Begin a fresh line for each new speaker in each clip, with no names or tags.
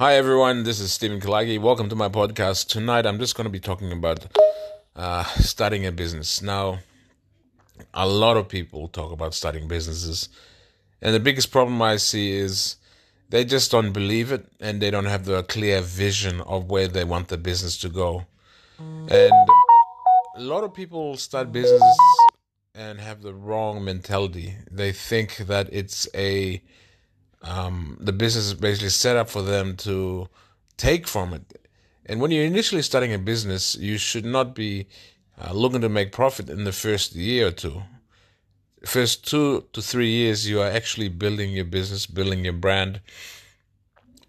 Hi everyone, this is Stephen Kalagi. Welcome to my podcast. Tonight I'm just going to be talking about uh, starting a business. Now, a lot of people talk about starting businesses, and the biggest problem I see is they just don't believe it and they don't have the clear vision of where they want the business to go. And a lot of people start businesses and have the wrong mentality. They think that it's a um, the business is basically set up for them to take from it. And when you're initially starting a business, you should not be uh, looking to make profit in the first year or two. First two to three years, you are actually building your business, building your brand.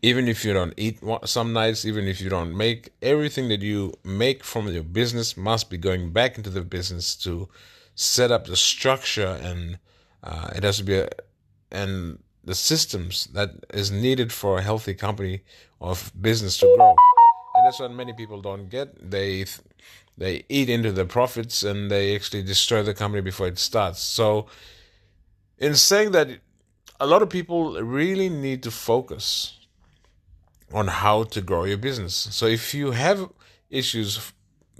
Even if you don't eat some nights, even if you don't make, everything that you make from your business must be going back into the business to set up the structure and uh, it has to be a, and the systems that is needed for a healthy company of business to grow. And that's what many people don't get. They they eat into the profits and they actually destroy the company before it starts. So, in saying that, a lot of people really need to focus on how to grow your business. So, if you have issues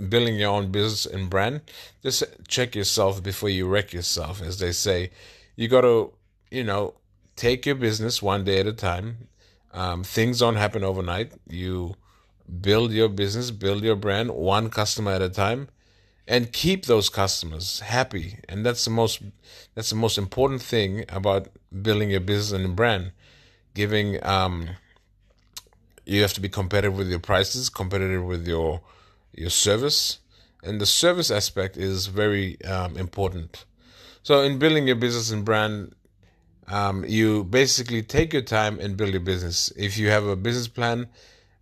building your own business and brand, just check yourself before you wreck yourself, as they say. You got to, you know, take your business one day at a time. Um, things don't happen overnight. You build your business, build your brand one customer at a time, and keep those customers happy. And that's the most that's the most important thing about building your business and brand. Giving um, you have to be competitive with your prices, competitive with your your service, and the service aspect is very um, important. So in building your business and brand, um, you basically take your time and build your business. If you have a business plan,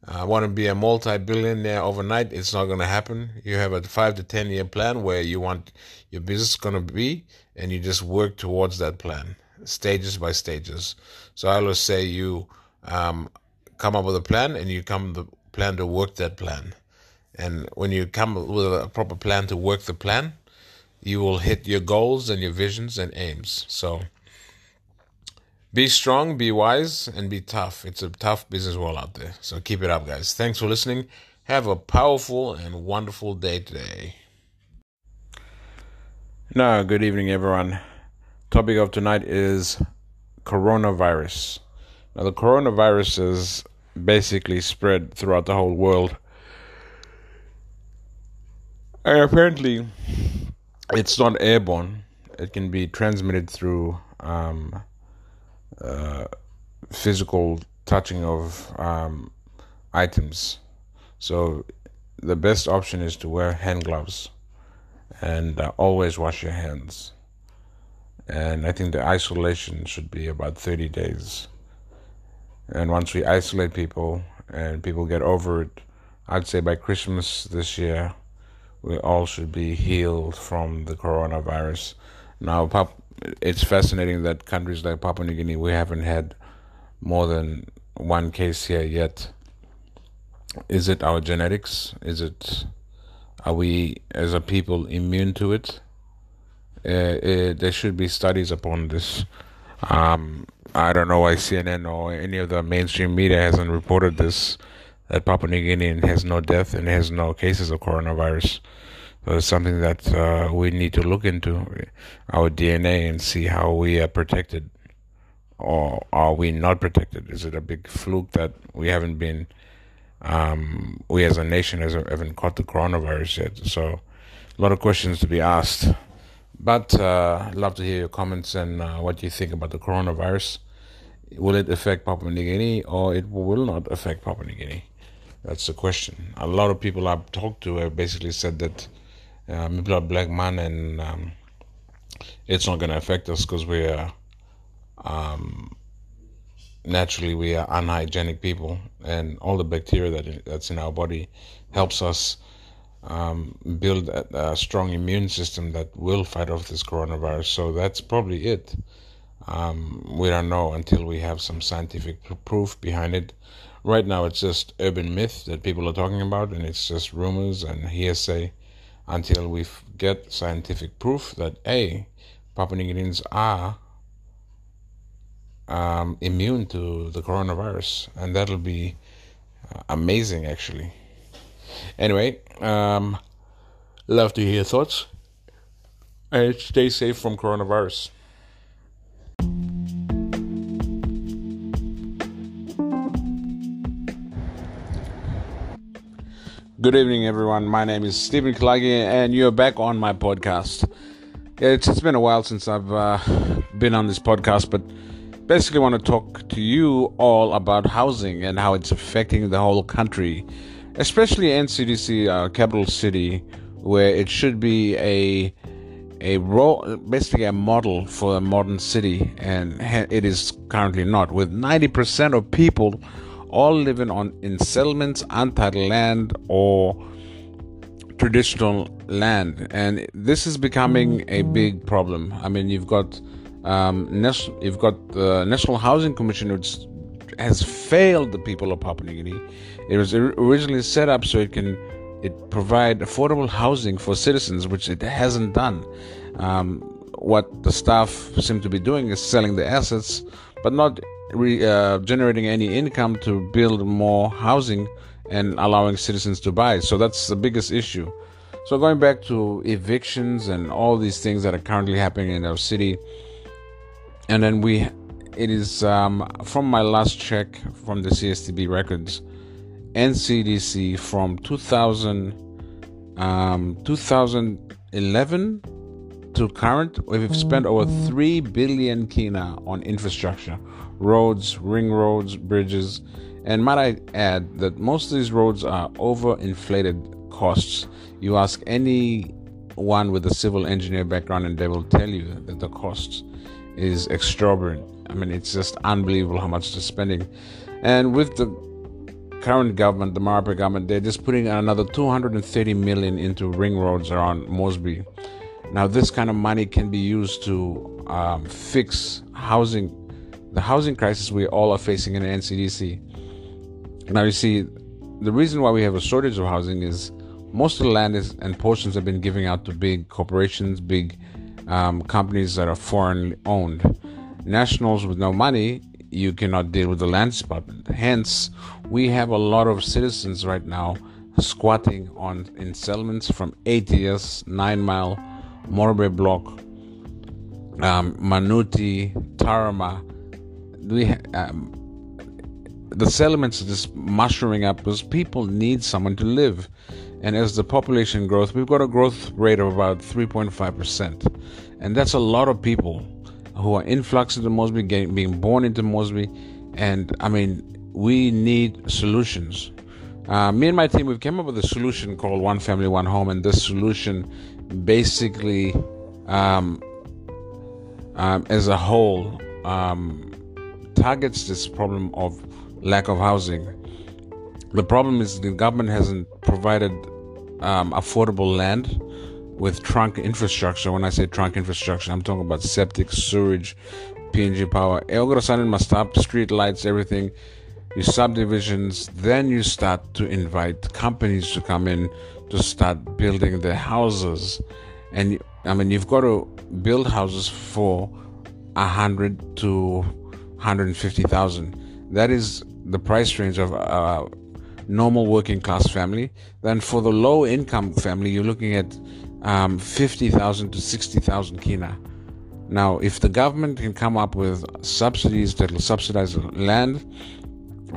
uh, want to be a multi-billionaire overnight, it's not going to happen. You have a five to ten year plan where you want your business going to be, and you just work towards that plan, stages by stages. So I always say you um, come up with a plan, and you come the plan to work that plan. And when you come with a proper plan to work the plan, you will hit your goals and your visions and aims. So be strong, be wise, and be tough. It's a tough business world out there. So keep it up, guys. Thanks for listening. Have a powerful and wonderful day today. Now, good evening, everyone. Topic of tonight is coronavirus. Now, the coronavirus is basically spread throughout the whole world. And apparently, it's not airborne. It can be transmitted through um, uh, physical touching of um, items. So the best option is to wear hand gloves and uh, always wash your hands. And I think the isolation should be about 30 days. And once we isolate people and people get over it, I'd say by Christmas this year, we all should be healed from the coronavirus. Now, Pop, it's fascinating that countries like Papua New Guinea, we haven't had more than one case here yet. Is it our genetics? Is it are we as a people immune to it? Uh, uh, there should be studies upon this. Um, I don't know why CNN or any of the mainstream media hasn't reported this that Papua New Guinea has no death and has no cases of coronavirus. It's something that uh, we need to look into our DNA and see how we are protected or are we not protected? Is it a big fluke that we haven't been, um, we as a nation haven't caught the coronavirus yet? So a lot of questions to be asked. But uh, I'd love to hear your comments and uh, what you think about the coronavirus. Will it affect Papua New Guinea or it will not affect Papua New Guinea? That's the question. A lot of people I've talked to have basically said that uh, maybe a black man and um, it's not going to affect us because we are um, naturally we are unhygienic people and all the bacteria that that's in our body helps us um, build a, a, strong immune system that will fight off this coronavirus. So that's probably it. Um, we don't know until we have some scientific proof behind it. Right now it's just urban myth that people are talking about and it's just rumors and hearsay until we get scientific proof that a Papua New Guineans are um, immune to the coronavirus, and that'll be uh, amazing, actually. Anyway, um, love to hear thoughts. And stay safe from coronavirus. Good evening, everyone. My name is Stephen Kalagi, and you're back on my podcast. It's, it's been a while since I've uh, been on this podcast, but basically want to talk to you all about housing and how it's affecting the whole country, especially NCDC, our capital city, where it should be a a role, basically a model for a modern city, and it is currently not. With 90% of people all living on in settlements, untitled land, or traditional land, and this is becoming a big problem. I mean, you've got um, national, you've got the National Housing Commission, which has failed the people of Papua New Guinea. It was originally set up so it can it provide affordable housing for citizens, which it hasn't done. Um, what the staff seem to be doing is selling the assets, but not re, uh, generating any income to build more housing and allowing citizens to buy. So that's the biggest issue. So going back to evictions and all these things that are currently happening in our city, and then we, it is um, from my last check from the CSTB records, NCDC from 2000, um, 2011 to current, we've spent over 3 billion kina on infrastructure, roads, ring roads, bridges, and might I add that most of these roads are overinflated costs. You ask anyone with a civil engineer background, and they will tell you that the cost is exorbitant. I mean, it's just unbelievable how much they're spending. And with the current government, the Marape government, they're just putting another 230 million into ring roads around Moresby. Now, this kind of money can be used to um, fix housing, the housing crisis we all are facing in the NCDC. Now, you see, the reason why we have a shortage of housing is most of the land is, and portions have been giving out to big corporations, big um, companies that are foreign owned. Nationals with no money, you cannot deal with the land department. Hence, we have a lot of citizens right now squatting on in settlements from ATS, Nine Mile, Morbe Block, um, Manuti, Taurama. We um, the settlements are just mushrooming up because people need someone to live. And as the population growth, we've got a growth rate of about 3.5%. And that's a lot of people who are influx into Moresby, getting, being born into Moresby. And I mean, we need solutions. Uh, me and my team, we've come up with a solution called One Family, One Home. And this solution basically, um, um, as a whole, um, targets this problem of lack of housing. The problem is the government hasn't provided um, affordable land with trunk infrastructure. When I say trunk infrastructure, I'm talking about septic, sewage, PNG power. Elgorasanin must have street lights, everything. You subdivisions, then you start to invite companies to come in to start building their houses. And I mean, you've got to build houses for a hundred to hundred and fifty thousand. That is the price range of a normal working class family. Then for the low income family, you're looking at um, fifty thousand to sixty thousand kina. Now, if the government can come up with subsidies that will subsidize land,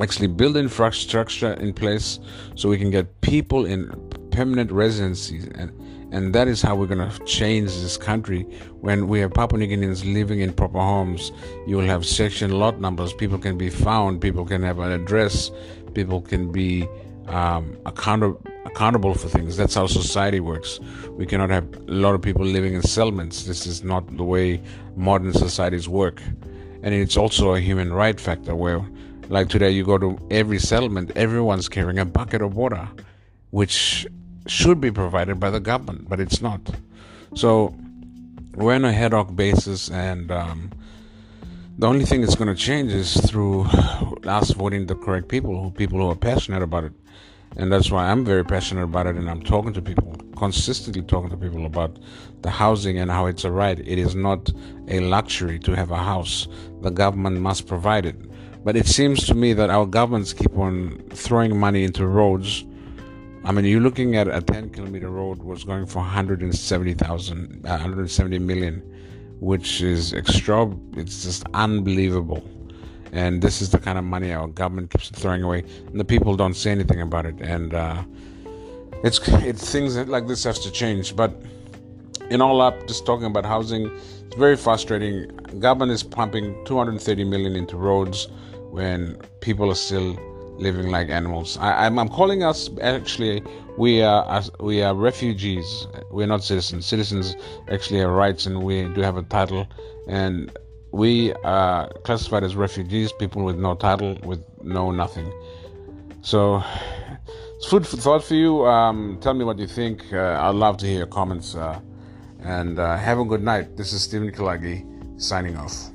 actually build infrastructure in place so we can get people in permanent residencies and and that is how we're going to change this country. When we have Papua New Guineans living in proper homes you will have section lot numbers. People can be found people can have an address people can be um, accountable accountable for things. That's how society works. We cannot have a lot of people living in settlements. This is not the way modern societies work. And it's also a human right factor where like today you go to every settlement everyone's carrying a bucket of water which should be provided by the government, but it's not. So we're on a ad hoc basis, and um, the only thing that's going to change is through us voting the correct people, people who are passionate about it. And that's why I'm very passionate about it, and I'm talking to people, consistently talking to people about the housing and how it's a right. It is not a luxury to have a house. The government must provide it. But it seems to me that our governments keep on throwing money into roads. I mean, you're looking at a 10 kilometer road was going for 170,000, uh, 170 million, which is extra. It's just unbelievable. And this is the kind of money our government keeps throwing away, and the people don't say anything about it. And uh, it's it's things like this has to change. But in all up, just talking about housing, it's very frustrating. Government is pumping 230 million into roads when people are still living like animals. I, am calling us actually we are we are refugees. We're not citizens. Citizens actually have rights and we do have a title, and we are classified as refugees, people with no title, with no nothing. So it's food for thought for you. Um, tell me what you think. Uh, I'd love to hear your comments. Uh, and uh, have a good night. This is Stephen Kalagi signing off.